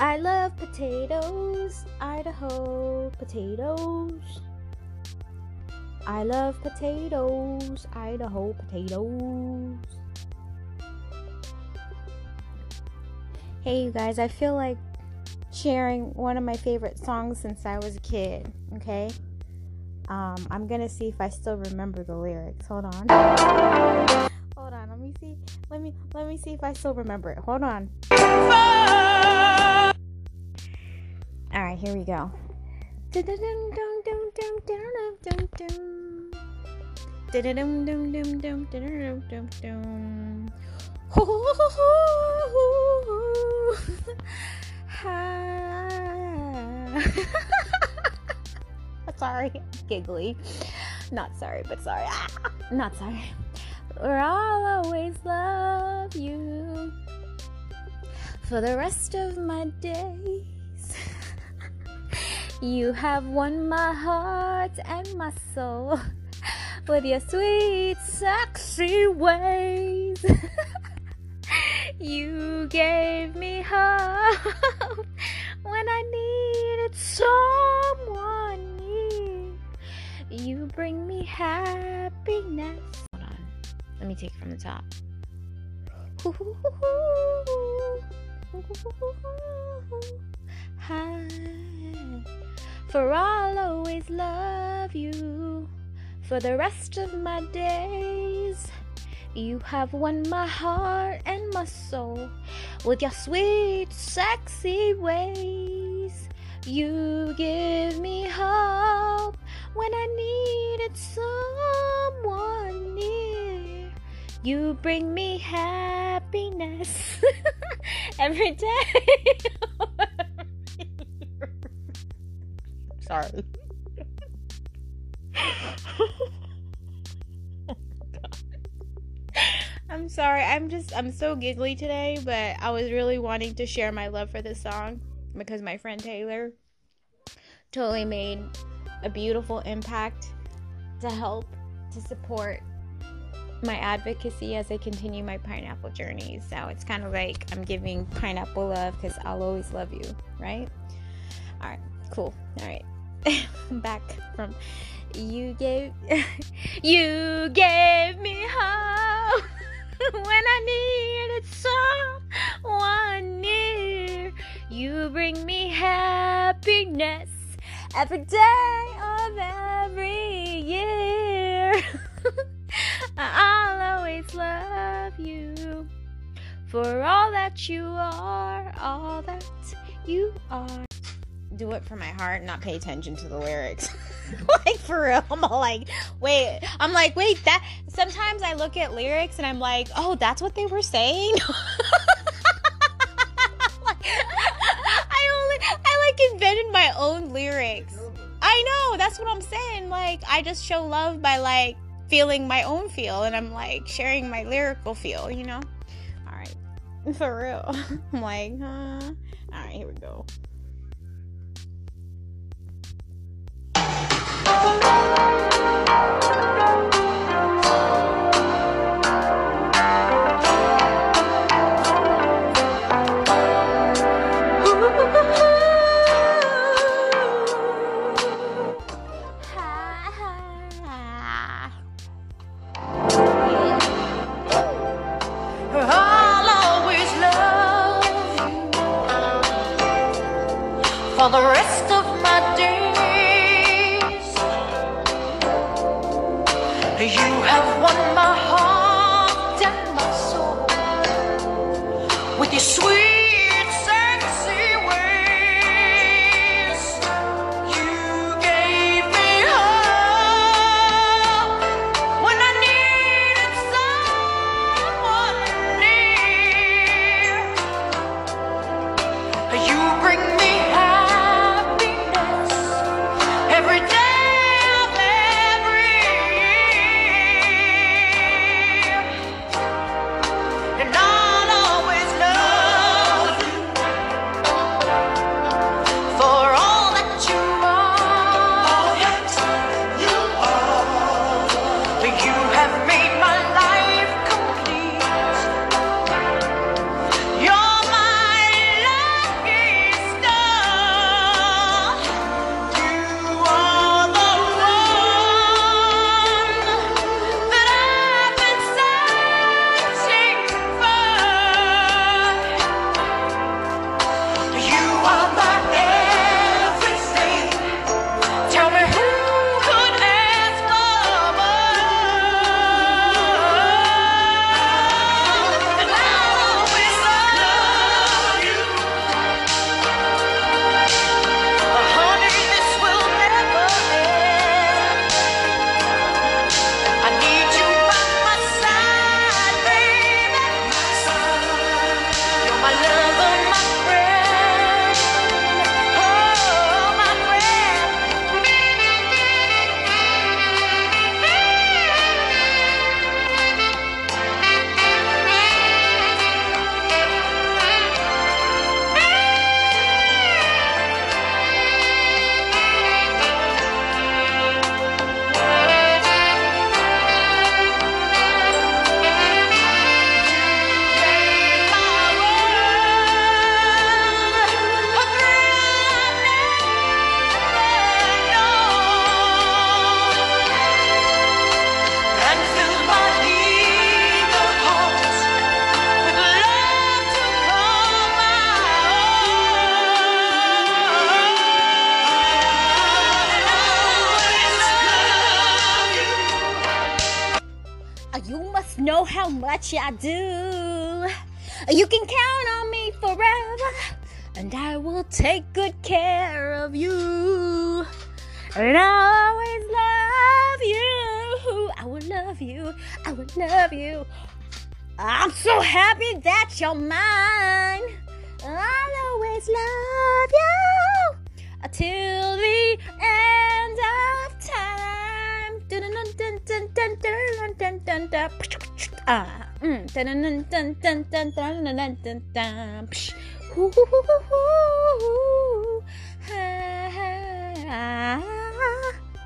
I love potatoes, Idaho potatoes. I love potatoes, Idaho potatoes. Hey, you guys, I feel like sharing one of my favorite songs since I was a kid, okay? Um, I'm gonna see if I still remember the lyrics. Hold on. Hold on, let me see. Let me let me see if I still remember it. Hold on. Alright, here we go. sorry, giggly. Not sorry, but sorry. Not sorry. Or I'll always love you for the rest of my days. You have won my heart and my soul with your sweet, sexy ways. you gave me hope when I needed someone new. You bring me happiness. Hold on. Let me take it from the top. For I'll always love you for the rest of my days. You have won my heart and my soul with your sweet, sexy ways. You give me hope when I needed someone near. You bring me happiness every day. I'm sorry. I'm just I'm so giggly today, but I was really wanting to share my love for this song because my friend Taylor totally made a beautiful impact to help to support my advocacy as I continue my pineapple journey. So it's kind of like I'm giving pineapple love because I'll always love you, right? All right, cool. All right, back from you gave you gave me hope when I needed someone near. You bring me happiness every day of every year. I'll always love you for all that you are, all that you are. Do it for my heart, and not pay attention to the lyrics. like for real, I'm all like, wait. I'm like, wait. That sometimes I look at lyrics and I'm like, oh, that's what they were saying. I only, I like invented my own lyrics. I know, that's what I'm saying. Like, I just show love by like feeling my own feel, and I'm like sharing my lyrical feel, you know? All right, for real. I'm like, huh? All right, here we go.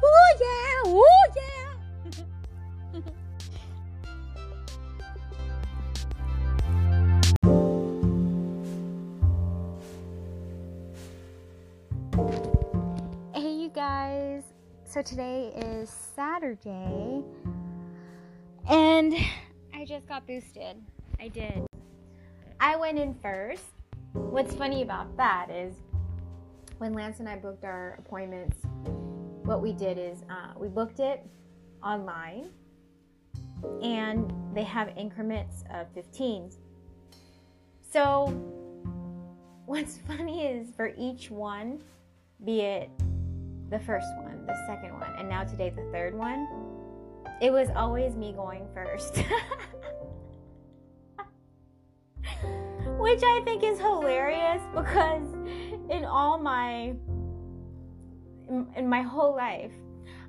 Ooh yeah, yeah. Hey, you guys. So today is Saturday, and I just got boosted. I did. I went in first. What's funny about that is when Lance and I booked our appointments, what we did is uh, we booked it online, and they have increments of 15s. So, what's funny is for each one, be it the first one, the second one, and now today the third one, it was always me going first. Which I think is hilarious because in all my in, my whole life,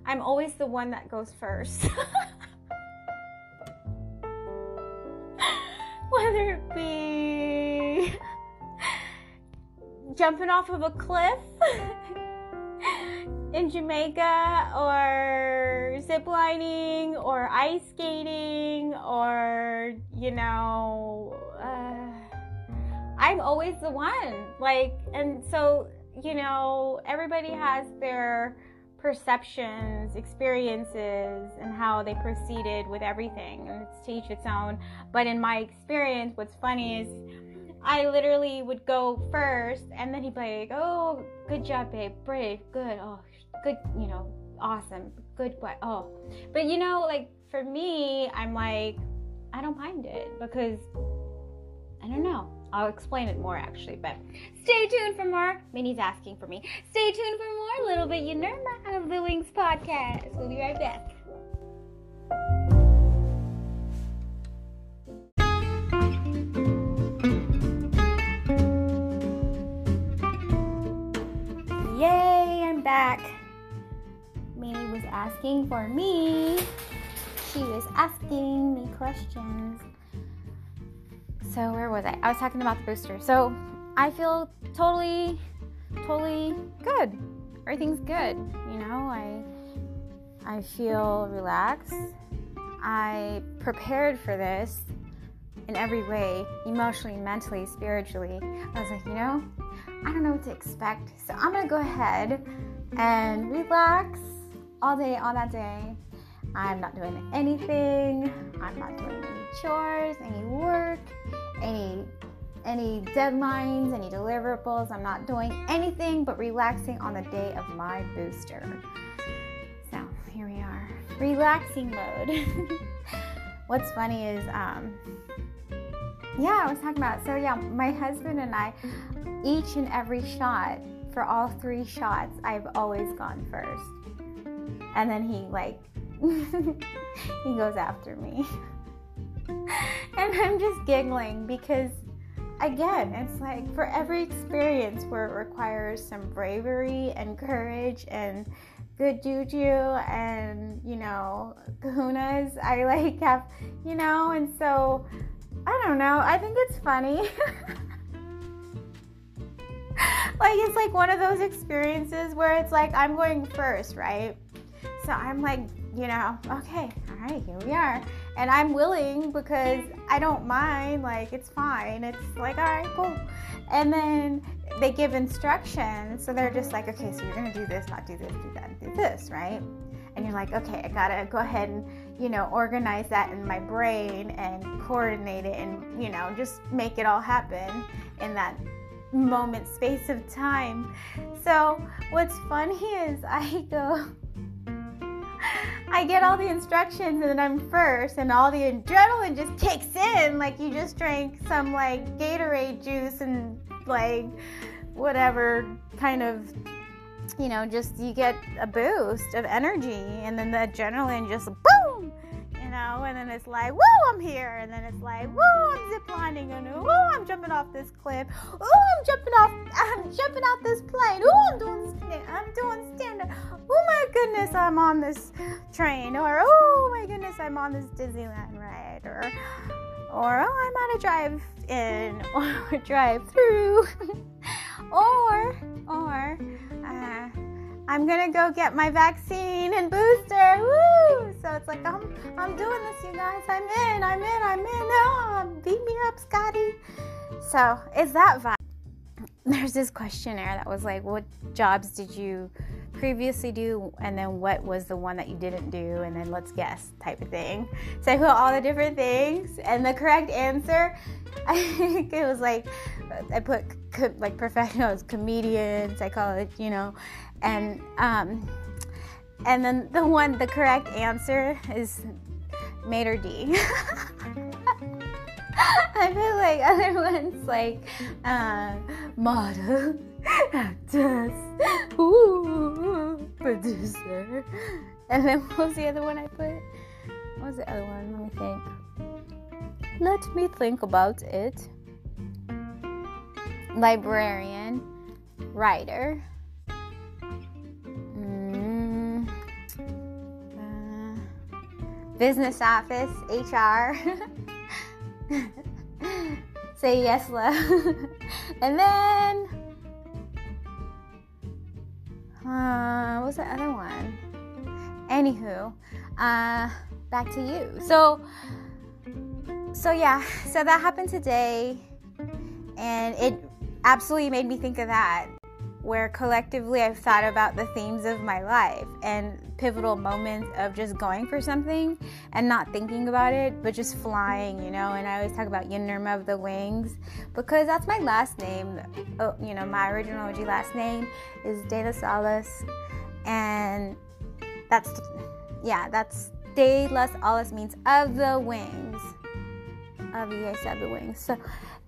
I'm always the one that goes first. Whether it be jumping off of a cliff in Jamaica or ziplining or ice skating or, you know, uh, I'm always the one. Like, and so, you know, everybody has their perceptions, experiences, and how they proceeded with everything. And it's to each its own. But in my experience, what's funny is I literally would go first, and then he'd be like, "Oh, good job, babe, brave, good, oh, good, you know, awesome, good, what, oh." But you know, like for me, I'm like, I don't mind it because I don't know. I'll explain it more actually, but stay tuned for more. Minnie's asking for me. Stay tuned for more Little Bit Yenerma of the Wings podcast. We'll be right back. Yay, I'm back. Asking for me. She was asking me questions. So where was I? I was talking about the booster. So I feel totally, totally good. Everything's good. You know, I I feel relaxed. I prepared for this in every way, emotionally, mentally, spiritually. I was like, you know, I don't know what to expect. So I'm gonna go ahead and relax all day, all that day. I'm not doing anything. I'm not doing any chores, any work, any any deadlines, any deliverables. I'm not doing anything but relaxing on the day of my booster. So here we are, relaxing mode. What's funny is, um, yeah, I was talking about. So yeah, my husband and I, each and every shot for all three shots, I've always gone first, and then he like he goes after me. and I'm just giggling because, again, it's like for every experience where it requires some bravery and courage and good juju and, you know, kahunas, I like have, you know, and so I don't know. I think it's funny. like, it's like one of those experiences where it's like I'm going first, right? So I'm like, you know, okay, all right, here we are. And I'm willing because I don't mind, like, it's fine. It's like, all right, cool. And then they give instructions. So they're just like, okay, so you're going to do this, not do this, do that, do this, right? And you're like, okay, I got to go ahead and, you know, organize that in my brain and coordinate it and, you know, just make it all happen in that moment space of time. So what's funny is I go I get all the instructions and then I'm first, and all the adrenaline just kicks in like you just drank some like Gatorade juice and like whatever kind of you know, just you get a boost of energy, and then the adrenaline just boom, you know, and then it's like, woo, I'm here, and then it's like, woo, I'm ziplining, and woo, I'm jumping off this cliff, woo, I'm jumping off, I'm jumping off this plane, woo, I'm doing I'm doing stand up, oh my goodness, I'm on this train, or oh my goodness, I'm on this Disneyland ride, or or oh, I'm on a drive in or drive through, or or uh, I'm gonna go get my vaccine and booster. Woo! So it's like I'm I'm doing this, you guys. I'm in. I'm in. I'm in. Oh, beat me up, Scotty. So it's that vibe. There's this questionnaire that was like, what jobs did you previously do and then what was the one that you didn't do and then let's guess type of thing so i put all the different things and the correct answer i think it was like i put like professionals comedian psychologist you know and um and then the one the correct answer is Maître D. I feel like other ones like uh, model, actress, ooh, producer, and then what was the other one I put? What was the other one? Let me think. Let me think about it. Librarian, writer. Business office, HR. Say yes, love. and then, uh, what's the other one? Anywho, uh, back to you. So, so yeah, so that happened today, and it absolutely made me think of that where collectively I've thought about the themes of my life and pivotal moments of just going for something and not thinking about it, but just flying, you know. And I always talk about Yenerma of the Wings because that's my last name. Oh, you know, my original OG last name is De Las Alas, and that's yeah, that's De Las Alas means of the wings. Of you guys said the wings. So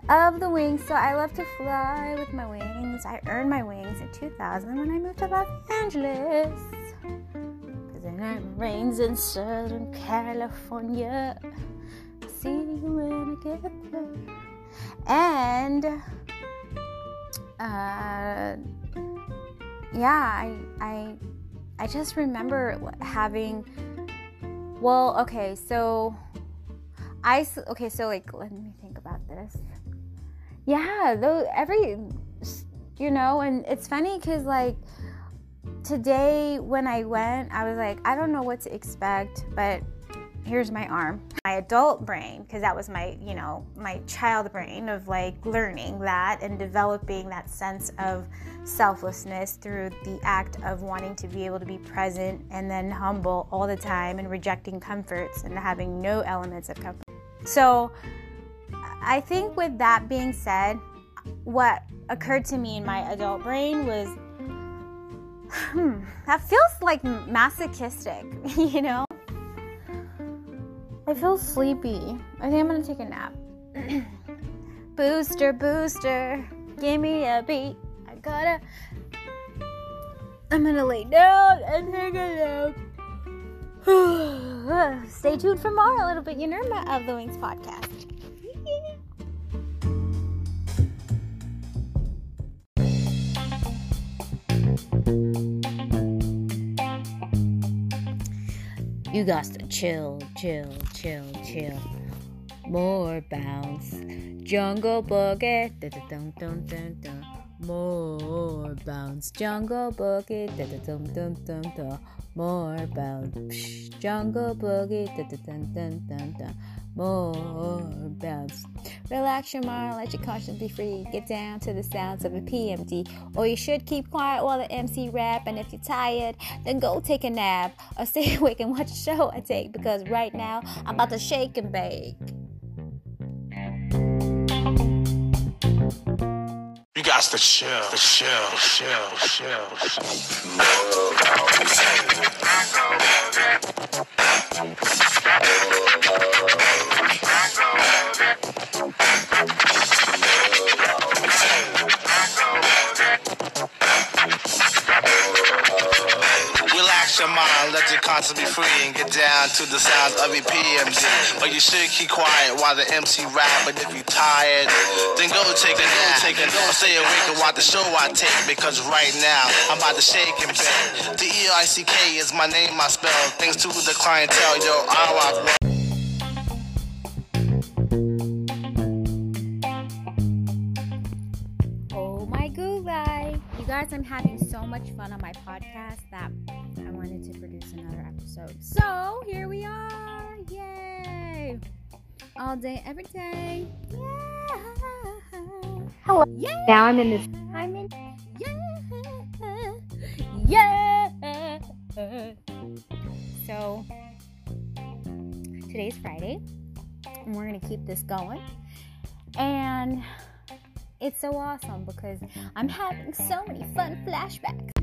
of the wings. So I love to fly with my wings. I earned my wings in 2000 when I moved to Los Angeles. Cause it rains in Southern California. See you when I get there. And uh, yeah, I I I just remember having. Well, okay, so I okay, so like let me think about this yeah though every you know and it's funny because like today when i went i was like i don't know what to expect but here's my arm. My adult brain because that was my you know my child brain of like learning that and developing that sense of selflessness through the act of wanting to be able to be present and then humble all the time and rejecting comforts and having no elements of comfort. So I think with that being said, what occurred to me in my adult brain was hmm, that feels like masochistic, you know? I feel sleepy. I think I'm gonna take a nap. booster, booster, give me a beat. I gotta. I'm gonna lay down and take a nap. Stay tuned for more a little bit, you know, of the Wings podcast. You got to chill, chill, chill, chill. More bounce. Jungle boogie. Dun, dun, dun, dun, dun. More bounce. Jungle boogie. Dun, dun, dun, dun, dun. More bounce. Jungle boogie. Dun, dun, dun, dun, dun more bounce. Relax your mind, let your conscience be free. Get down to the sounds of a PMD. Or you should keep quiet while the MC rap. And if you're tired, then go take a nap. Or stay awake and watch a show I take. Because right now, I'm about to shake and bake. You got got to chill, to chill, chill, let your conscience be free and get down to the sounds of your PMD. But you should keep quiet while the MC rap. But if you tired, then go take a nap. Take a nap. Stay awake and watch the show I take. Because right now, I'm about to shake and bake. The E-I-C-K is my name, I spell. Thanks to the clientele, yo, I rock. Oh my goodbye. You guys, I'm having so much fun on my podcast that episode. So here we are. Yay. All day, every day. Yeah. Hello. Yeah. Now I'm in this. I'm in. Yeah. Yeah. So today's Friday, and we're gonna keep this going. And it's so awesome because I'm having so many fun flashbacks.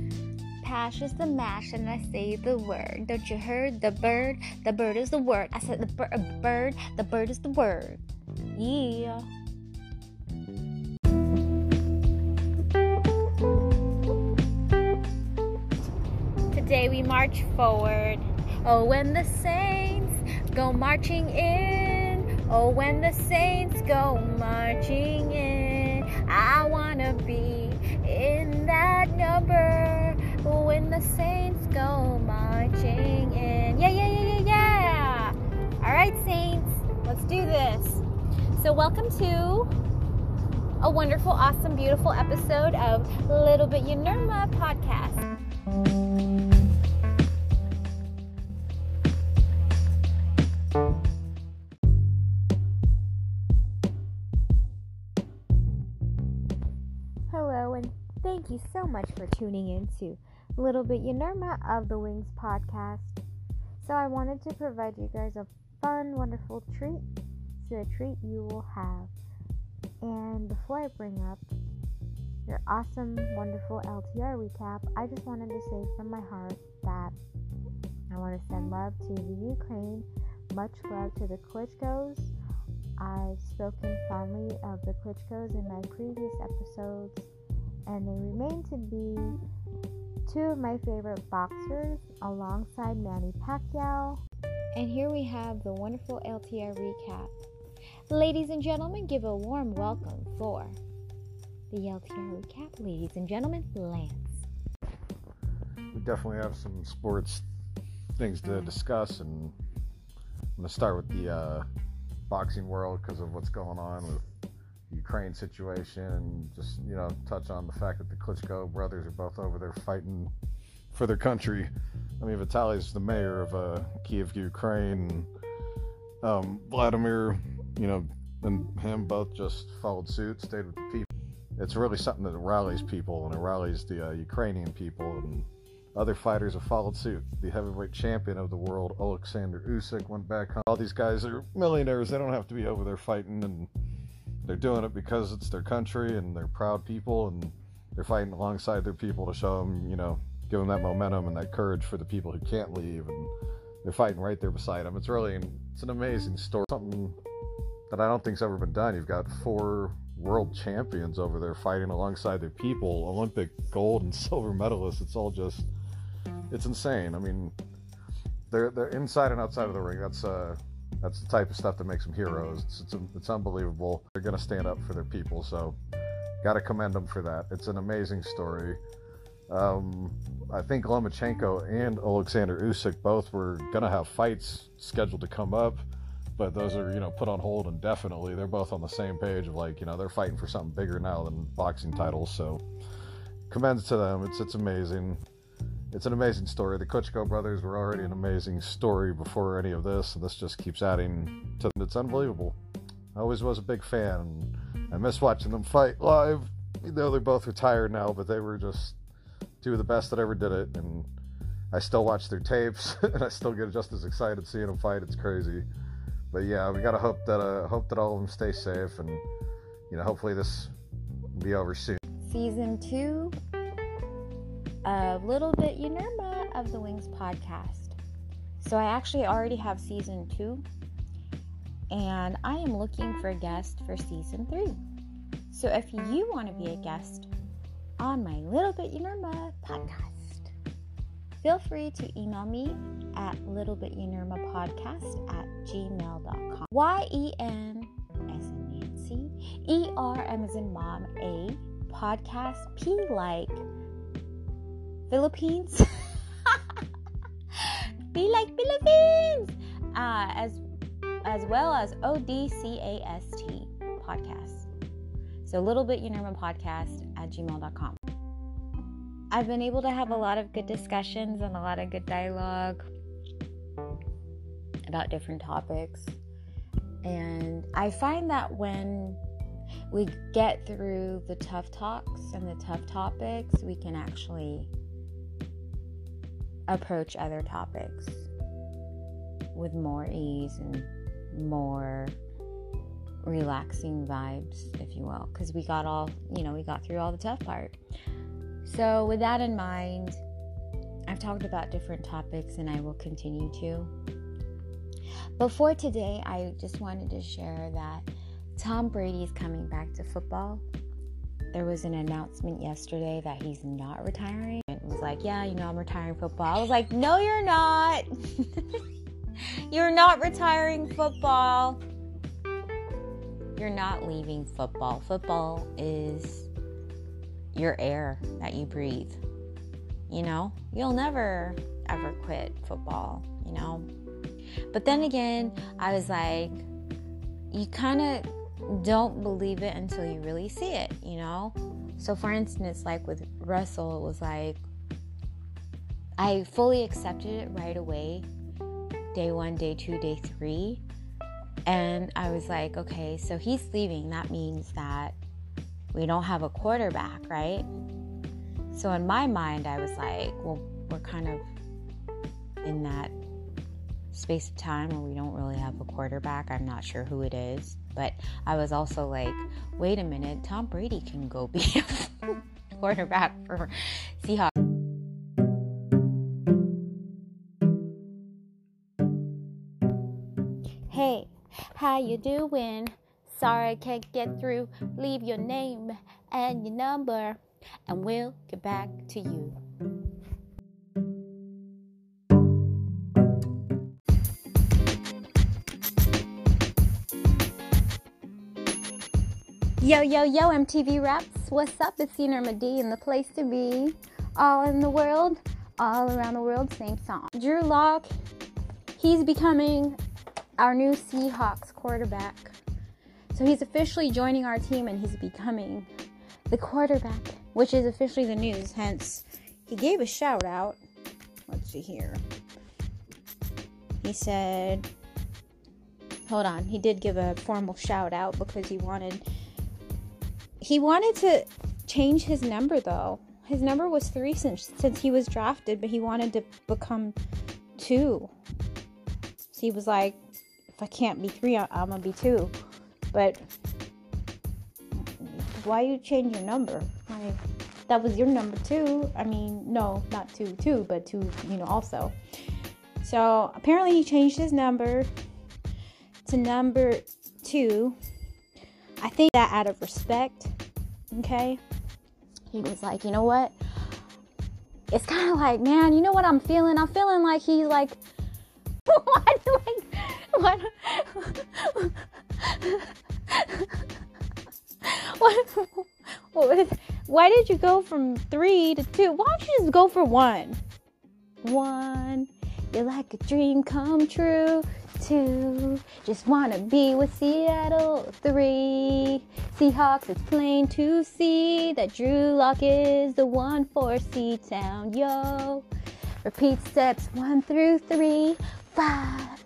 Pash is the mash, and I say the word. Don't you heard the bird? The bird is the word. I said the bir- bird. The bird is the word. Yeah. Today we march forward. Oh, when the saints go marching in. Oh, when the saints go marching in. I wanna be in that number. The saints go marching in. Yeah, yeah, yeah, yeah, yeah. All right, saints, let's do this. So, welcome to a wonderful, awesome, beautiful episode of Little Bit Yenerma podcast. Hello, and thank you so much for tuning in to Little Bit Yenerma of the Wings podcast. So, I wanted to provide you guys a fun, wonderful treat. So, a treat you will have. And before I bring up your awesome, wonderful LTR recap, I just wanted to say from my heart that I want to send love to the Ukraine, much love to the Klitschko's. I've spoken fondly of the Klitschko's in my previous episodes, and they remain to be two of my favorite boxers alongside Manny Pacquiao. And here we have the wonderful LTR recap. Ladies and gentlemen, give a warm welcome for the LTR recap. Ladies and gentlemen, Lance. we definitely have some sports things to discuss, and I'm gonna start with the uh, boxing world because of what's going on with the Ukraine situation, and just you know touch on the fact that the Klitschko brothers are both over there fighting for their country. I mean, Vitaly's the mayor of uh, Kiev, Ukraine. Um, Vladimir, you know, and him both just followed suit, stayed with the people. It's really something that rallies people, and it rallies the uh, Ukrainian people, and other fighters have followed suit. The heavyweight champion of the world, Alexander Usyk, went back home. All these guys are millionaires. They don't have to be over there fighting, and they're doing it because it's their country, and they're proud people, and they're fighting alongside their people to show them, you know, give them that momentum and that courage for the people who can't leave, and they're fighting right there beside them. It's really, it's an amazing story. Something that I don't think's ever been done. You've got four world champions over there fighting alongside their people, Olympic gold and silver medalists. It's all just, it's insane. I mean, they're they're inside and outside of the ring. That's uh, that's the type of stuff that makes them heroes. It's it's, it's unbelievable. They're gonna stand up for their people. So, gotta commend them for that. It's an amazing story. Um, I think Lomachenko and Alexander Usyk both were gonna have fights scheduled to come up but those are you know put on hold indefinitely. They're both on the same page of like you know they're fighting for something bigger now than boxing titles. So commends to them. It's it's amazing. It's an amazing story. The Klitschko brothers were already an amazing story before any of this, and this just keeps adding to. It. It's unbelievable. I always was a big fan, I miss watching them fight live. You know they're both retired now, but they were just two of the best that ever did it, and I still watch their tapes, and I still get just as excited seeing them fight. It's crazy but yeah, we gotta hope that uh, hope that all of them stay safe, and you know, hopefully this will be over soon. season two of Little Bit Yenerma of the Wings podcast. So I actually already have season two, and I am looking for a guest for season three. So if you want to be a guest on my Little Bit Yenerma podcast, feel free to email me at littlebityenermapodcast at gmail.com. Y E N as in Nancy, E R M as in mom, A podcast, P like Philippines. Be like Philippines, uh, as as well as O D C A S T podcast. So little bit Yenerma podcast at gmail.com. I've been able to have a lot of good discussions and a lot of good dialogue about different topics. And I find that when we get through the tough talks and the tough topics, we can actually approach other topics with more ease and more relaxing vibes, if you will, because we got all, you know, we got through all the tough part. So, with that in mind, I've talked about different topics and I will continue to. Before today, I just wanted to share that Tom Brady is coming back to football. There was an announcement yesterday that he's not retiring. Was like, yeah, you know, I'm retiring football. I was like, no, you're not. you're not retiring football. You're not leaving football. Football is your air that you breathe. You know, you'll never ever quit football, you know. But then again, I was like, you kind of don't believe it until you really see it, you know? So, for instance, like with Russell, it was like, I fully accepted it right away day one, day two, day three. And I was like, okay, so he's leaving. That means that we don't have a quarterback, right? So in my mind, I was like, well, we're kind of in that space of time where we don't really have a quarterback. I'm not sure who it is. But I was also like, wait a minute, Tom Brady can go be a quarterback for Seahawks. How you doing? Sorry I can't get through. Leave your name and your number, and we'll get back to you. Yo, yo, yo, MTV Raps. What's up? It's Yenerma D and the place to be. All in the world, all around the world, same song. Drew Lock, he's becoming our new Seahawks quarterback. So he's officially joining our team and he's becoming the quarterback, which is officially the news. Hence, he gave a shout out. Let's see here. He said, hold on, he did give a formal shout out because he wanted he wanted to change his number though. His number was 3 since since he was drafted, but he wanted to become 2. So he was like if I can't be 3, I'm to be 2. But why you change your number? Like that was your number two. I mean, no, not two, two, but two, you know, also. So apparently he changed his number to number two. I think that out of respect, okay? He was like, you know what? It's kind of like, man, you know what I'm feeling? I'm feeling like he's like? Like, what? what, what, why did you go from three to two? Why don't you just go for one? One, you're like a dream come true. Two, just wanna be with Seattle. Three, Seahawks, it's plain to see that Drew Lock is the one for C Town. Yo, repeat steps one through three. Five,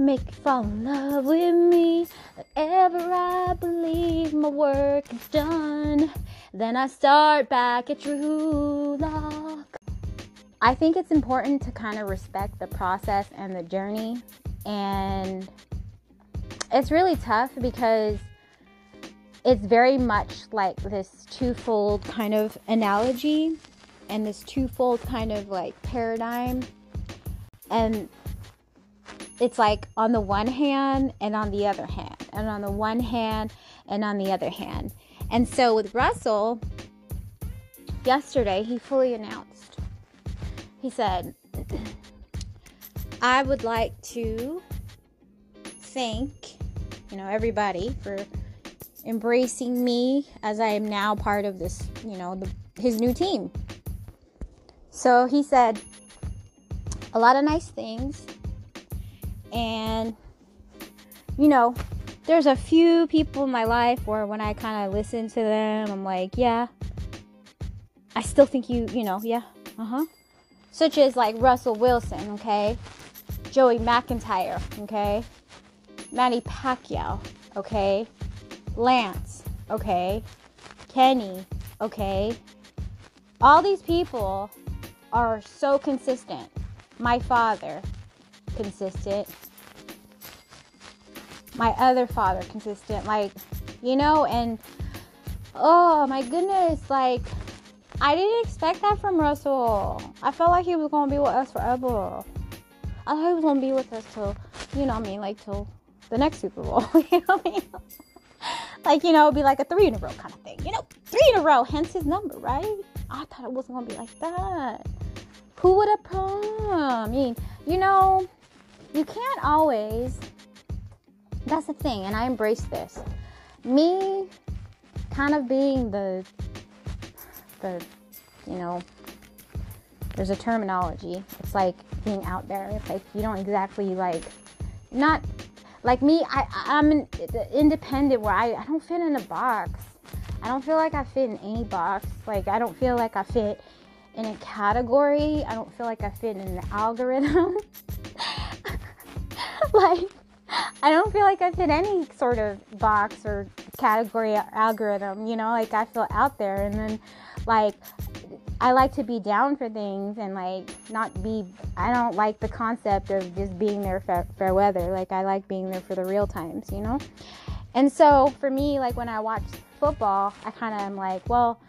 make you fall in love with me. Ever I believe my work is done, then I start back at Drew Lock. I think it's important to kind of respect the process and the journey, and it's really tough because it's very much like this twofold kind of analogy and this twofold kind of like paradigm. And it's like on the one hand and on the other hand, and on the one hand and on the other hand. And so with Russell, yesterday he fully announced, he said, I would like to thank, you know, everybody for embracing me as I am now part of this, you know, the, his new team. So he said a lot of nice things. And, you know, there's a few people in my life where when I kind of listen to them, I'm like, yeah, I still think you, you know, yeah, uh huh. Such as like Russell Wilson, okay? Joey McIntyre, okay? Manny Pacquiao, okay? Lance, okay? Kenny, okay? All these people are so consistent. My father, consistent. My other father, consistent. Like, you know, and oh my goodness, like, I didn't expect that from Russell. I felt like he was gonna be with us forever. I thought he was gonna be with us till, you know, what I mean, like till the next Super Bowl. you know what I mean? like, you know, it'd be like a three in a row kind of thing. You know, three in a row, hence his number, right? I thought it wasn't gonna be like that. Who would have come? I mean, you know, you can't always. That's the thing, and I embrace this. Me kind of being the, the, you know, there's a terminology. It's like being out there. It's like you don't exactly like, not like me. I I'm an independent where I I don't fit in a box. I don't feel like I fit in any box. Like I don't feel like I fit in a category. I don't feel like I fit in an algorithm. like, I don't feel like I fit any sort of box or category or algorithm, you know, like I feel out there. And then, like, I like to be down for things and, like, not be, I don't like the concept of just being there for fair weather. Like, I like being there for the real times, you know? And so, for me, like, when I watch football, I kind of am like, well,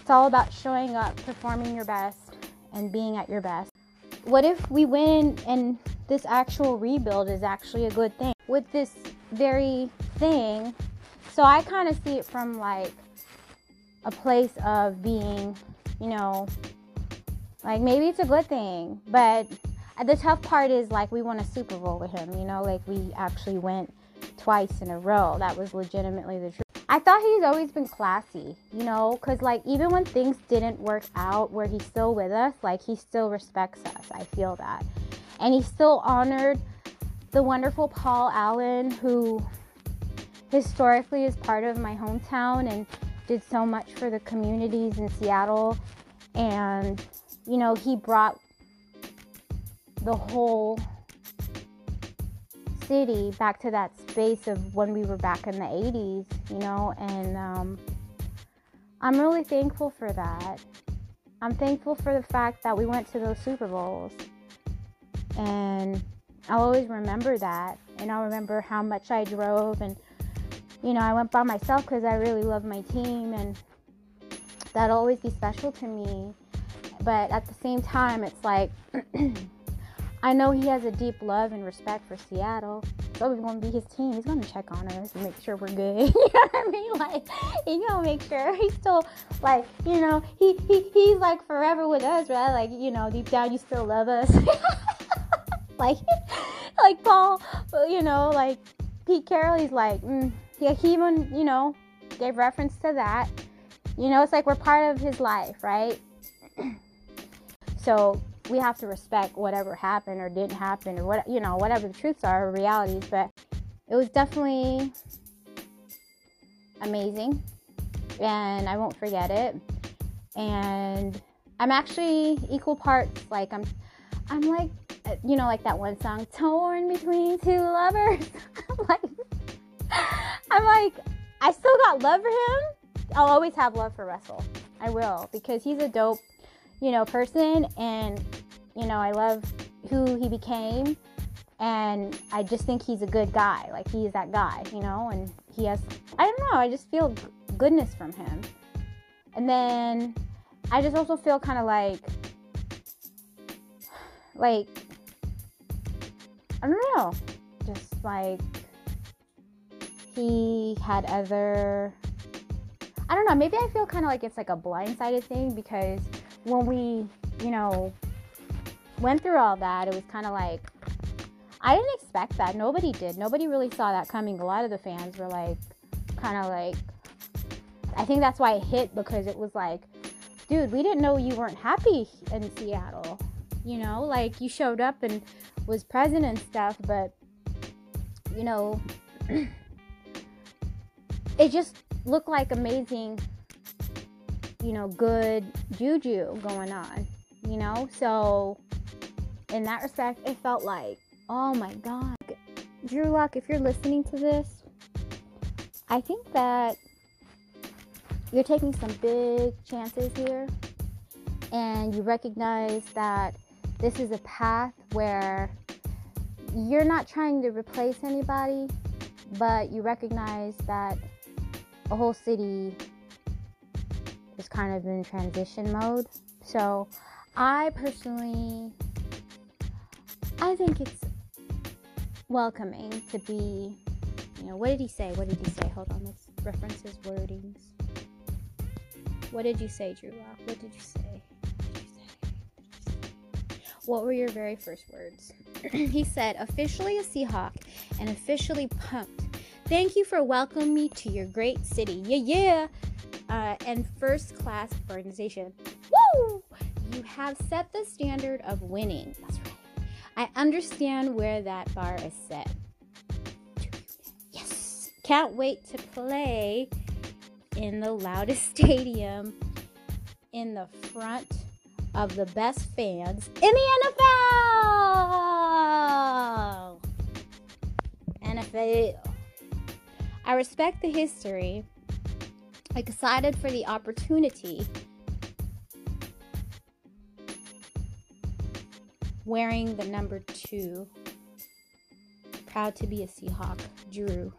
it's all about showing up, performing your best, and being at your best. What if we win and this actual rebuild is actually a good thing? With this very thing, so I kind of see it from like a place of being, you know, like maybe it's a good thing, but the tough part is like we won a Super Bowl with him, you know, like we actually went twice in a row. That was legitimately the truth. I thought he's always been classy, you know, because like even when things didn't work out where he's still with us, like he still respects us. I feel that. And he still honored the wonderful Paul Allen, who historically is part of my hometown and did so much for the communities in Seattle. And, you know, he brought the whole city back to that space of when we were back in the 80s, you know, and um, I'm really thankful for that. I'm thankful for the fact that we went to those Super Bowls. And I'll always remember that. And I'll remember how much I drove. And, you know, I went by myself because I really love my team. And that'll always be special to me. But at the same time, it's like, I know he has a deep love and respect for Seattle. It's always to be his team. He's to check on us and make sure we're good. you know what I mean? Like, he's to make sure he's still, like, you know, he, he he's like forever with us, right? Like, you know, deep down, you still love us. like, like Paul, you know, like Pete Carroll, he's like, mm, yeah, he even, you know, gave reference to that. You know, it's like we're part of his life, right? so we have to respect whatever happened or didn't happen or what you know whatever the truths are or realities but it was definitely amazing and i won't forget it and i'm actually equal parts like i'm i'm like Uh, you know like that one song torn between two lovers I'm like i'm like i still got love for him i'll always have love for russell i will because he's a dope you know, person and you know, I love who he became and I just think he's a good guy. Like he's that guy, you know, and he has I don't know, I just feel goodness from him. And then I just also feel kind of like like I don't know, just like he had other I don't know, maybe I feel kind of like it's like a blindsided thing because when we, you know, went through all that, it was kind of like I didn't expect that. Nobody did. Nobody really saw that coming. A lot of the fans were like kind of like I think that's why it hit because it was like, dude, we didn't know you weren't happy in Seattle. You know, like you showed up and was present and stuff, but you know, it just looked like amazing, you know, good juju going on, you know? So, in that respect, it felt like, oh my God. Drew Lock, if you're listening to this, I think that you're taking some big chances here and you recognize that this is a path where you're not trying to replace anybody, but you recognize that a whole city is kind of in transition mode. So, I personally I think it's welcoming to be, you know, what did he say? What did he say? Hold on, let's reference his wordings. What did you say, Drew What did you say? What were your very first words? he said, officially a Seahawk and officially pumped. Thank you for welcoming me to your great city. Yeah, yeah. Uh, and first class organization. Woo! You have set the standard of winning. That's right. I understand where that bar is set. Yes. Can't wait to play in the loudest stadium in the front of the best fans in the NFL. NFL. I respect the history. Excited for the opportunity. Wearing the number two. Proud to be a Seahawk. Drew.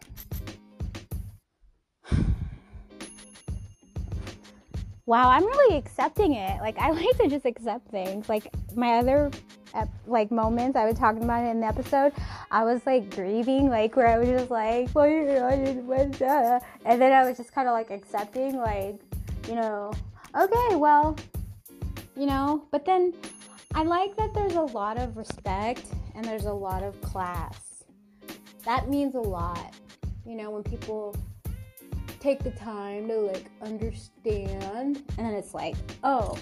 Wow, I'm really accepting it. Like I like to just accept things. Like my other ep- like moments I was talking about in the episode, I was like grieving, like where I was just like, that? And then I was just kind of like accepting, like, you know, okay, well, you know. But then I like that there's a lot of respect and there's a lot of class. That means a lot, you know, when people take the time to like understand and then it's like oh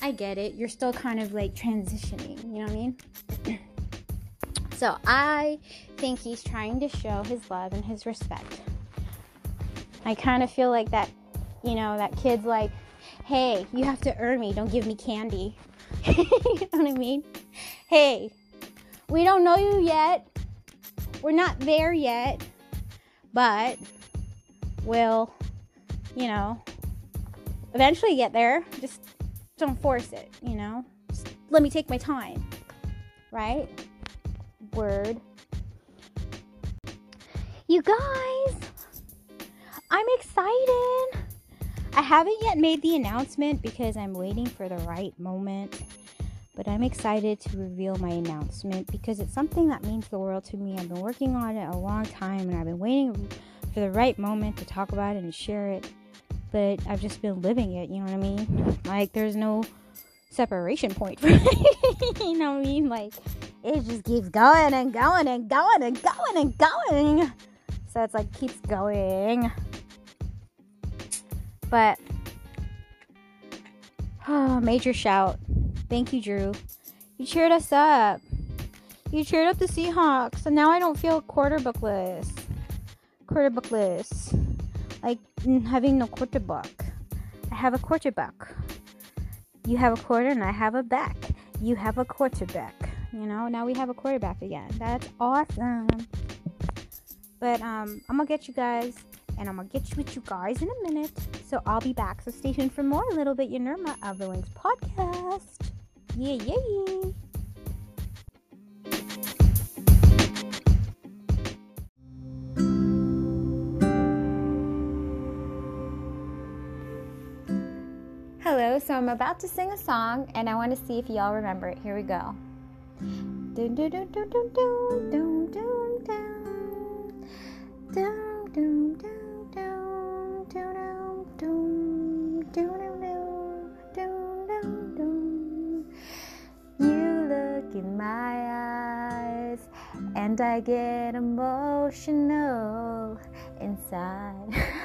i get it. You're still kind of like transitioning you know what i mean? So i think he's trying to show his love and his respect. I kind of feel like that you know that kid's like hey you have to earn me. Don't give me candy. You know what i mean? Hey we don't know you yet. We're not there yet but will, you know, eventually get there. Just don't force it, you know? Just let me take my time, right? Word. You guys, I'm excited. I haven't yet made the announcement because I'm waiting for the right moment. But I'm excited to reveal my announcement because it's something that means the world to me. I've been working on it a long time and I've been waiting for the right moment to talk about it and share it. But I've just been living it, you know what I mean? Like, there's no separation point for it. you know what I mean? Like, it just keeps going and going and going and going and going. So it's like, keeps going. But, oh, major shout. Thank you, Drew. You cheered us up. You cheered up the Seahawks, and now I don't feel quarterbackless quarterbackless. Like having no quarterback. I have a quarterback. You have a quarter and I have a back. You have a quarterback. You know, now we have a quarterback again. That's awesome. But um I'm gonna get you guys and I'm gonna get you with you guys in a minute. So I'll be back. So stay tuned for more a little bit Yenerma of the Wings podcast. Yeah, yeah, yeah. Hello, so I'm about to sing a song and I want to see if y'all remember it. Here we go. You look in my eyes and I get emotional inside.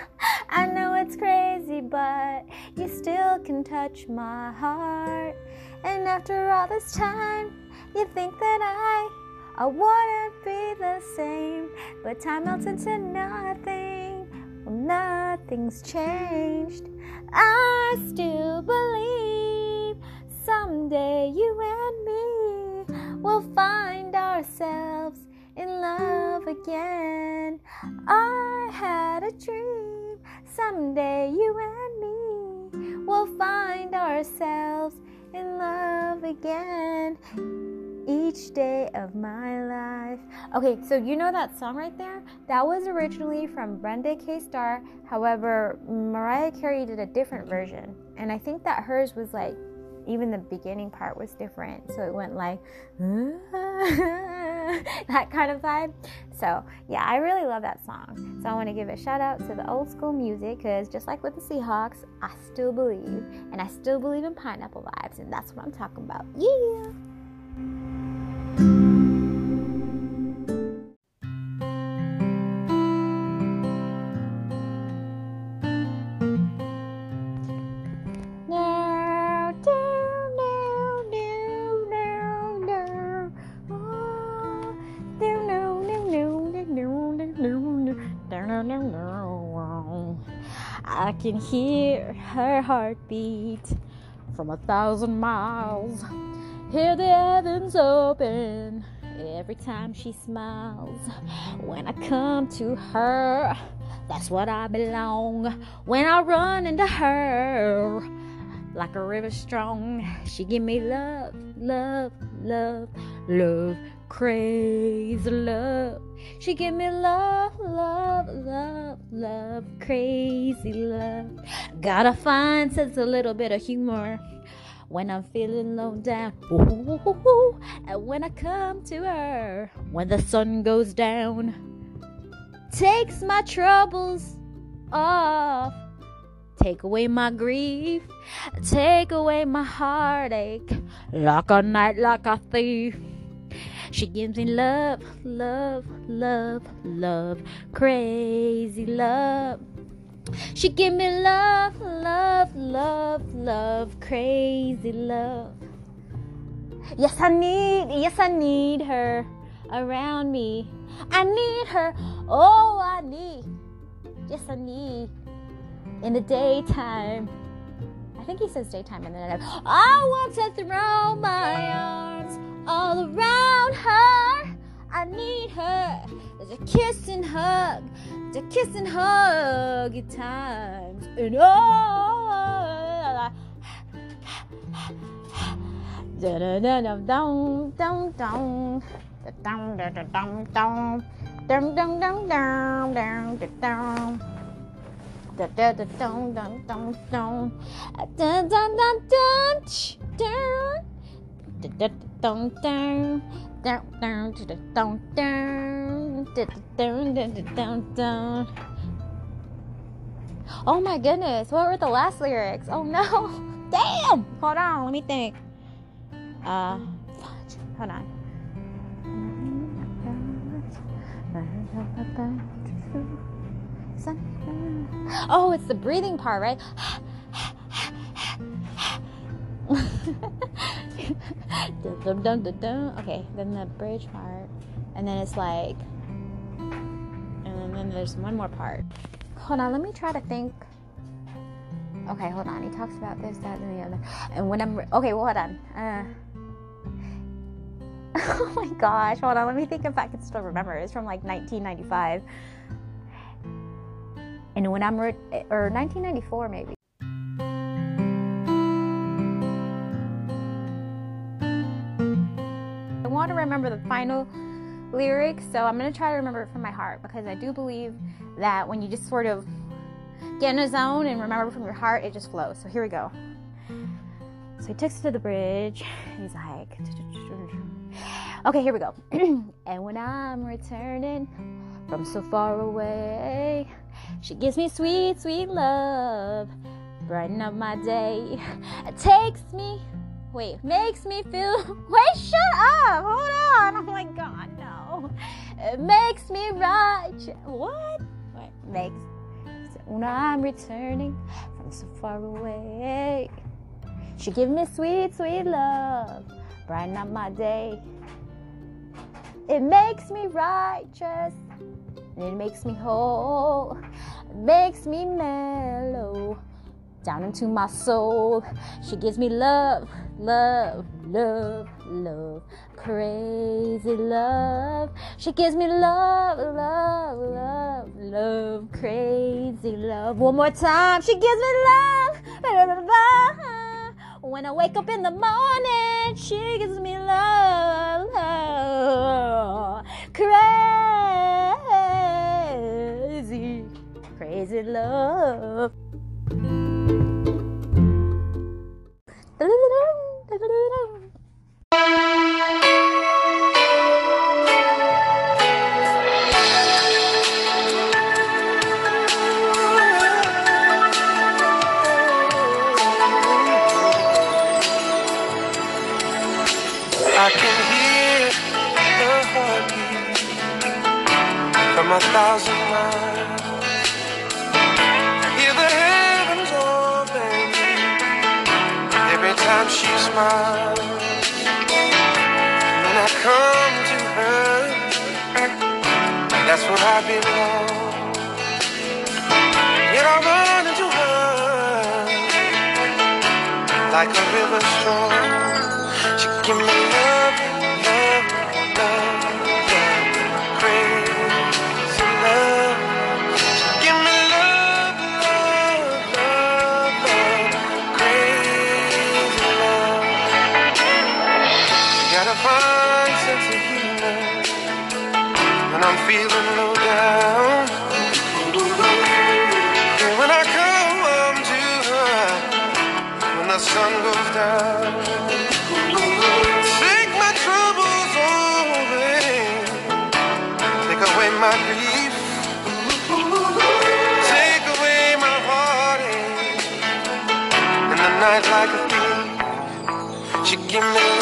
I know it's crazy, but you still can touch my heart. And after all this time, you think that I I wouldn't be the same, but time melts into nothing. Well, nothing's changed. I still believe someday you and me will find ourselves in love again. I had a dream someday you and me will find ourselves in love again each day of my life. Okay, so you know that song right there? That was originally from Brenda K. Starr. However, Mariah Carey did a different version. And I think that hers was like, even the beginning part was different. So it went like, that kind of vibe. So, yeah, I really love that song. So I want to give a shout out to the old school music because just like with the Seahawks, I still believe. And I still believe in pineapple vibes. And that's what I'm talking about. Yeah. Can hear her heartbeat from a thousand miles. Hear the heavens open every time she smiles. When I come to her, that's what I belong. When I run into her, like a river strong, she give me love, love, love, love, crazy love. She give me love, love, love, love, crazy love. Gotta find sense a little bit of humor when I'm feeling low down. And when I come to her, when the sun goes down, takes my troubles off. Take away my grief, take away my heartache, like a night, like a thief. She gives me love, love, love, love, crazy love. She give me love, love, love, love, crazy love. Yes, I need, yes, I need her around me. I need her, oh, I need, yes, I need in the daytime. I think he says daytime and then I, I want to throw my arms all around her. I need her. There's a kiss and hug, a kiss and hug at times. And oh, da da da da dum dum dum dum dum dum dum dum dum dum dum dum dum dum da da da dum dum dum dum da da da da dum da da dum dum Oh my goodness, what were the last lyrics? Oh no. Damn! Hold on, let me think. Uh. Hold on. Oh, it's the breathing part, right? Dun, dun, dun. Okay, then the bridge part, and then it's like, and then, there's one more part. Hold on, let me try to think. Okay, hold on. He talks about this, that, and the other. And when I'm okay, well, hold on. Uh, oh my gosh, hold on. Let me think if I can still remember. It's from like 1995. And when I'm re- or 1994 maybe. Want to remember the final lyrics, so I'm going to try to remember it from my heart because I do believe that when you just sort of get in a zone and remember from your heart, it just flows. So here we go. So he takes to the bridge. He's like, okay, here we go. and when I'm returning from so far away, she gives me sweet, sweet love, brighten up my day. It takes me, wait, makes me feel. Wait, shut up! Hold on! Oh my god, no. It makes me righteous. What? What makes? When I'm returning from so far away, she give me sweet, sweet love, brighten up my day. It makes me righteous, and it makes me whole, it makes me mellow down into my soul. She gives me love, love, love, love, crazy love. She gives me love, love, love, love, crazy love. One more time, she gives me love. When I wake up in the morning, she gives me love, love, crazy, crazy love. I smiles. When I come to her, that's where I belong. Yet I run into her like a river strong. Thief. She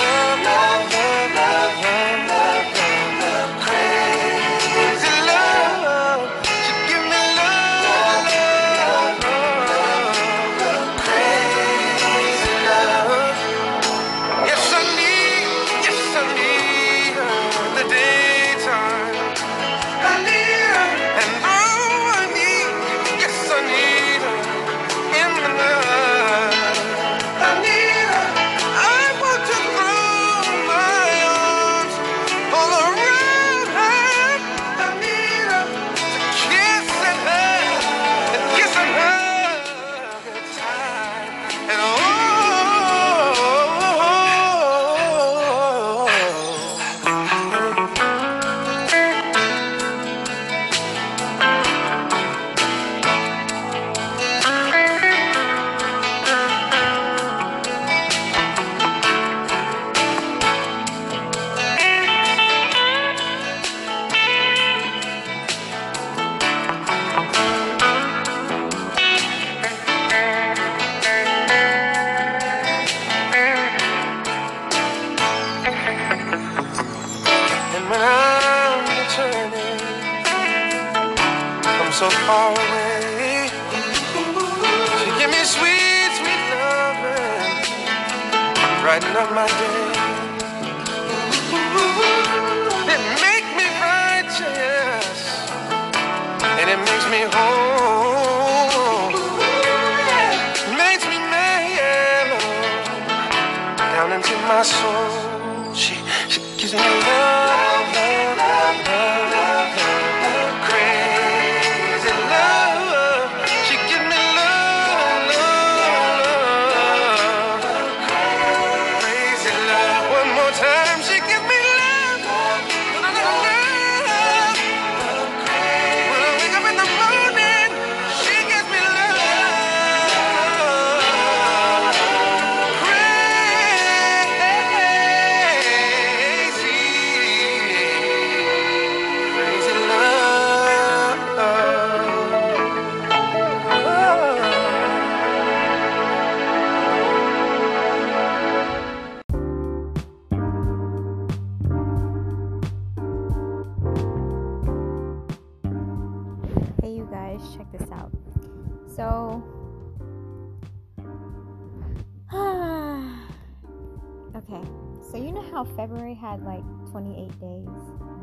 okay. So, you know how February had like 28 days?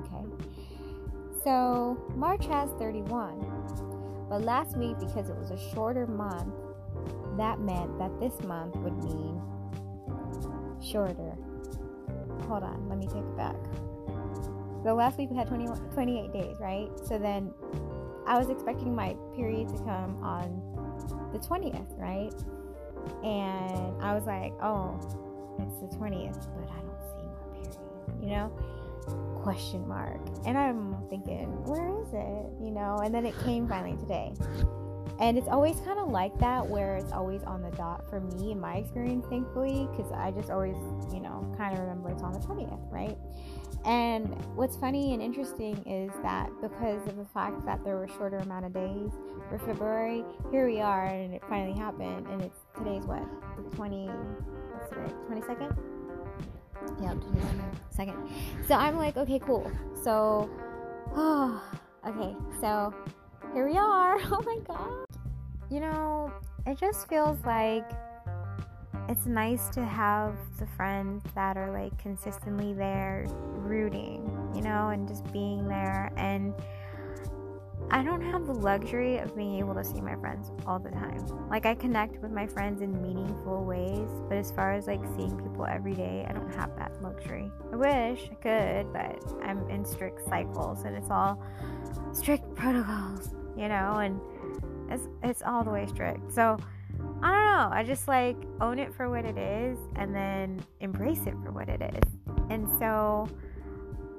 Okay. So, March has 31. But last week, because it was a shorter month, that meant that this month would mean shorter. Hold on, let me take it back. So last week we had 21, 28 days, right? So then I was expecting my period to come on the 20th, right? And I was like, oh, it's the 20th, but I don't see my period, you know? Question mark. And I'm thinking, where is it? You know? And then it came finally today. And it's always kind of like that where it's always on the dot for me in my experience, thankfully, because I just always, you know, kind of remember it's on the 20th, right? And what's funny and interesting is that because of the fact that there were shorter amount of days for February, here we are and it finally happened and it's today's what? The 20 what's today? 22nd? Yeah, 22nd. So I'm like, okay, cool. So oh, okay, so here we are. Oh my god. You know, it just feels like it's nice to have the friends that are like consistently there rooting, you know, and just being there. And I don't have the luxury of being able to see my friends all the time. Like, I connect with my friends in meaningful ways, but as far as like seeing people every day, I don't have that luxury. I wish I could, but I'm in strict cycles and it's all strict protocols, you know, and it's, it's all the way strict. So, I don't know. I just like own it for what it is and then embrace it for what it is. And so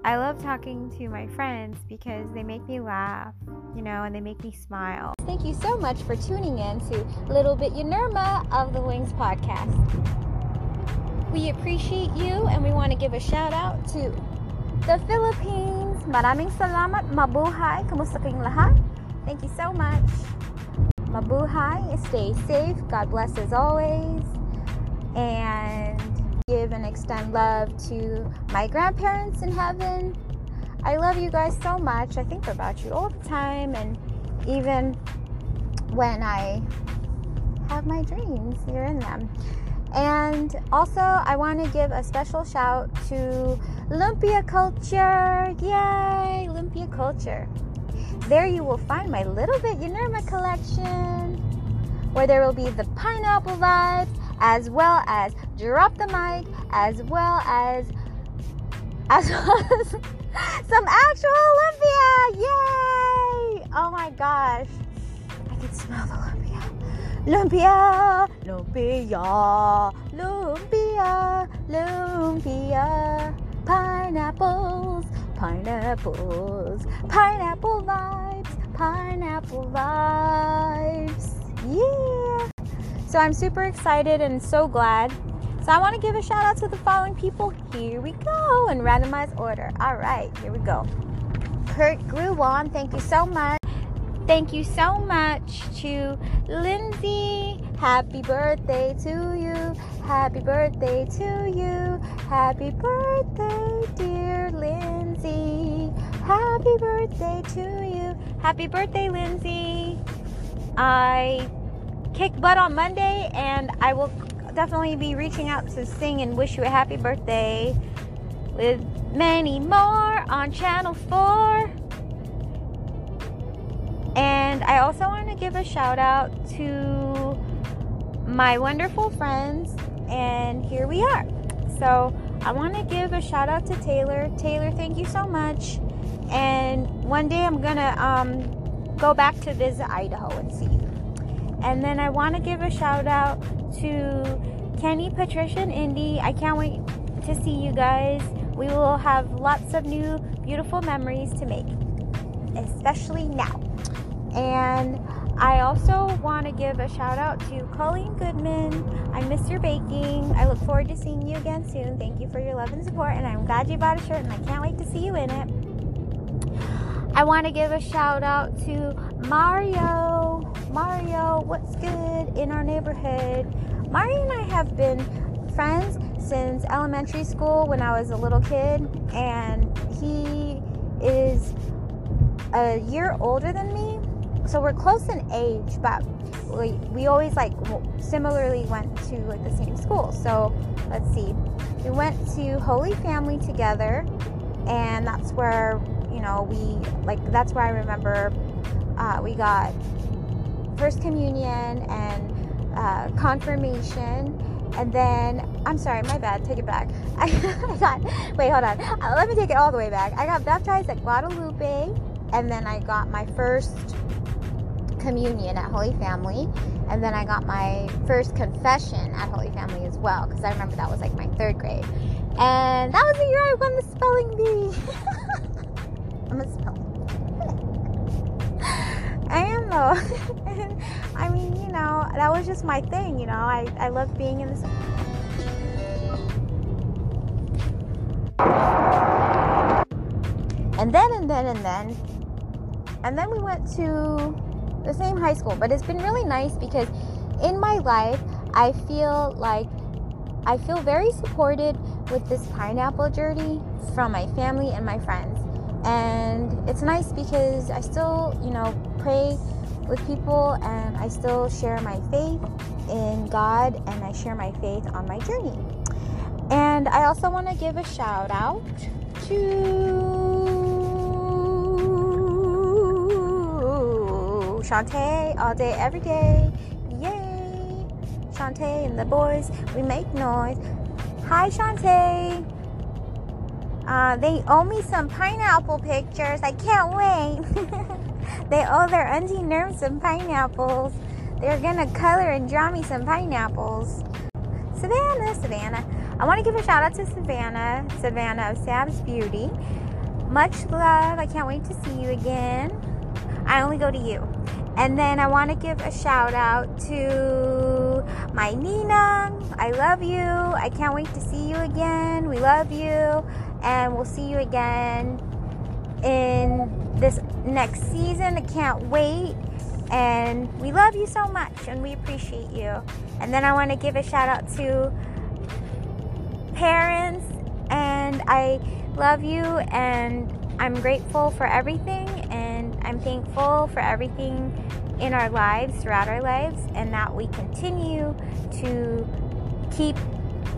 I love talking to my friends because they make me laugh, you know, and they make me smile. Thank you so much for tuning in to Little Bit Yenerma of the Wings podcast. We appreciate you and we want to give a shout out to the Philippines. Maraming salamat. Mabuhay. Kamusta kayong lahat? Thank you so much. Mabuhay. Stay safe. God bless as always. And give and extend love to my grandparents in heaven. I love you guys so much. I think about you all the time. And even when I have my dreams, you're in them. And also, I want to give a special shout to Lumpia Culture. Yay, Lumpia Culture. There you will find my Little Bit Yenerma collection, where there will be the pineapple vibes, as well as Drop the Mic, as well as as well as some actual lumpia. Yay! Oh my gosh. I can smell the Olympia. Lumpia, lumpia, lumpia, lumpia, pineapples, pineapples, pineapple vibes, pineapple vibes. Yeah. So I'm super excited and so glad. So I want to give a shout out to the following people. Here we go in randomized order. All right, here we go. Kurt Gruwan, thank you so much. Thank you so much to Lindsay. Happy birthday to you. Happy birthday to you. Happy birthday, dear Lindsay. Happy birthday to you. Happy birthday, Lindsay. I kicked butt on Monday and I will definitely be reaching out to sing and wish you a happy birthday with many more on Channel 4. And I also want to give a shout out to my wonderful friends, and here we are. So I want to give a shout out to Taylor. Taylor, thank you so much. And one day I'm gonna um, go back to visit Idaho and see you. And then I want to give a shout out to Kenny, Patricia, and Indy. I can't wait to see you guys. We will have lots of new, beautiful memories to make, especially now. And I also want to give a shout out to Colleen Goodman. I miss your baking. I look forward to seeing you again soon. Thank you for your love and support, and I'm glad you bought a shirt, and I can't wait to see you in it. I want to give a shout out to Mario. Mario, what's good in our neighborhood? Mario and I have been friends since elementary school when I was a little kid, and he is a year older than me. So we're close in age, but we, we always like similarly went to like the same school. So let's see, we went to Holy Family together, and that's where you know we like that's where I remember uh, we got first communion and uh, confirmation. And then, I'm sorry, my bad, take it back. I, got, wait, hold on. Uh, let me take it all the way back. I got baptized at Guadalupe, and then I got my first communion at Holy Family, and then I got my first confession at Holy Family as well, because I remember that was like my third grade. And that was the year I won the spelling bee. I'm a Am. I mean, you know, that was just my thing, you know. I, I love being in this. And then, and then, and then, and then we went to the same high school. But it's been really nice because in my life, I feel like I feel very supported with this pineapple journey from my family and my friends. And it's nice because I still, you know, pray with people and I still share my faith in God and I share my faith on my journey. And I also want to give a shout out to Shantae all day, every day. Yay! Shantae and the boys, we make noise. Hi, Shantae. Uh, they owe me some pineapple pictures. I can't wait. they oh, owe their auntie Nerve some pineapples. They're gonna color and draw me some pineapples. Savannah, Savannah. I want to give a shout out to Savannah, Savannah of Sam's Beauty. Much love. I can't wait to see you again. I only go to you. And then I want to give a shout out to my Nina. I love you. I can't wait to see you again. We love you. And we'll see you again in this next season. I can't wait. And we love you so much and we appreciate you. And then I want to give a shout out to parents and I love you and I'm grateful for everything and I'm thankful for everything in our lives, throughout our lives, and that we continue to keep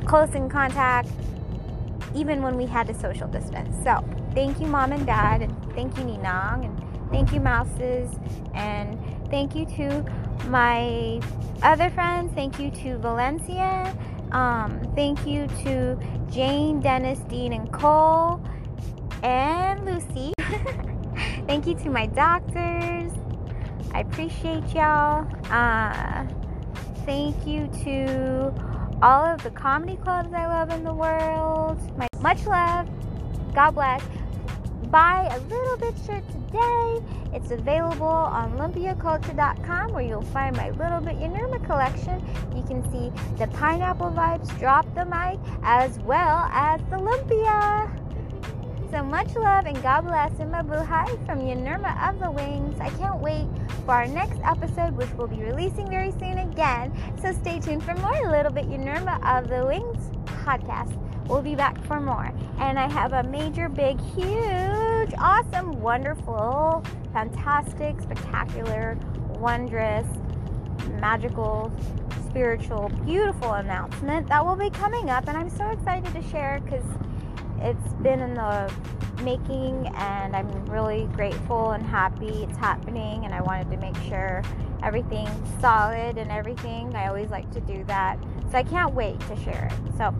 close in contact even when we had to social distance. So, thank you, mom and dad, and thank you, Ninang, and thank you, Mouses, and thank you to my other friends. Thank you to Valencia. Um, thank you to Jane, Dennis, Dean, and Cole, and Lucy. thank you to my doctors. I appreciate y'all. Uh, thank you to all of the comedy clubs I love in the world. My much love. God bless. Buy a little bit shirt today. It's available on lumpiaculture.com where you'll find my little bit Yenerma collection. You can see the pineapple vibes, drop the mic, as well as the lumpia. So much love and God bless and mabuhay from Yenerma of the Wings. I can't wait for our next episode, which we'll be releasing very soon again. So stay tuned for more Little Bit Yenerma of the Wings podcast. We'll be back for more. And I have a major, big, huge, awesome, wonderful, fantastic, spectacular, wondrous, magical, spiritual, beautiful announcement that will be coming up. And I'm so excited to share because it's been in the making and I'm really grateful and happy it's happening and I wanted to make sure everything's solid and everything. I always like to do that. So I can't wait to share it. So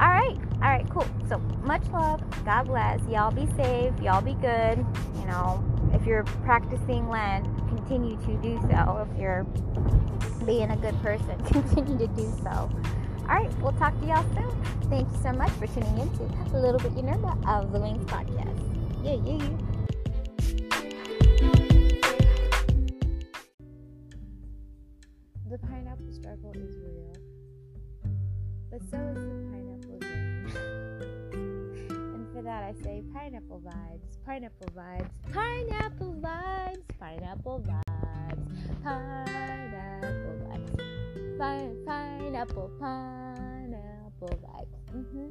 all right. All right, cool. So much love. God bless. Y'all be safe. Y'all be good. You know, if you're practicing Lent, continue to do so. If you're being a good person, continue to do so. All right, we'll talk to y'all soon. Thank you so much for tuning in to a little bit Yenerma of the Wings podcast. Yeah, yeah, yeah. The pineapple struggle is real, I say pineapple vibes, pineapple vibes, pineapple vibes, pineapple vibes, pineapple vibes, Pine, pineapple, pineapple vibes, hmm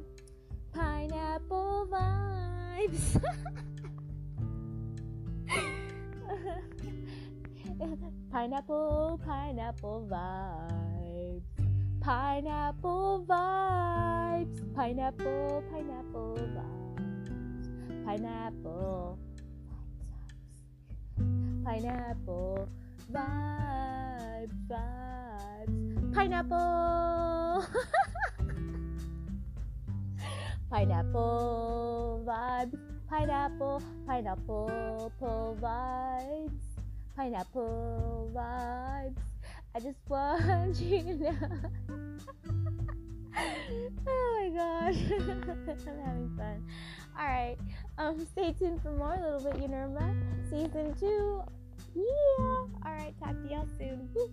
pineapple vibes. Pineapple, pineapple vibes. Pineapple vibes. Pineapple, pineapple vibes. Pineapple. Pineapple vibes, vibes. Pineapple. pineapple vibes. Pineapple, pineapple pull vibes. Pineapple vibes. I just want you to know. oh my gosh. I'm having fun. Alright. Um stay tuned for more a Little Bit Yenerma. Season two. Yeah. Alright, talk to y'all soon. Woo.